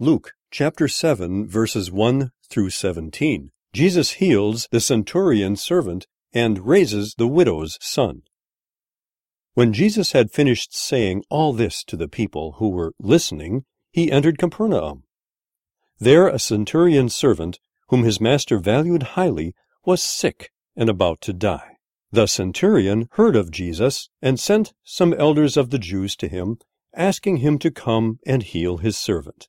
Luke chapter 7 verses 1 through 17. Jesus heals the centurion's servant and raises the widow's son. When Jesus had finished saying all this to the people who were listening, he entered Capernaum. There a centurion's servant, whom his master valued highly, was sick and about to die. The centurion heard of Jesus and sent some elders of the Jews to him, asking him to come and heal his servant.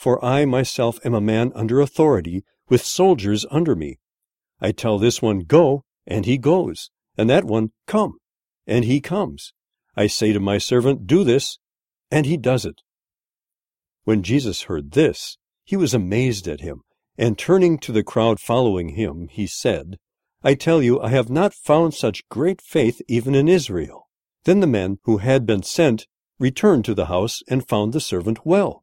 for I myself am a man under authority, with soldiers under me. I tell this one, Go, and he goes, and that one, Come, and he comes. I say to my servant, Do this, and he does it. When Jesus heard this, he was amazed at him, and turning to the crowd following him, he said, I tell you, I have not found such great faith even in Israel. Then the men who had been sent returned to the house and found the servant well.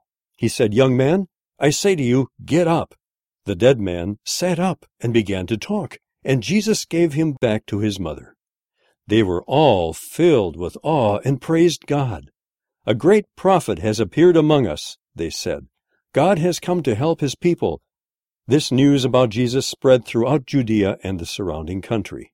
He said, Young man, I say to you, get up. The dead man sat up and began to talk, and Jesus gave him back to his mother. They were all filled with awe and praised God. A great prophet has appeared among us, they said. God has come to help his people. This news about Jesus spread throughout Judea and the surrounding country.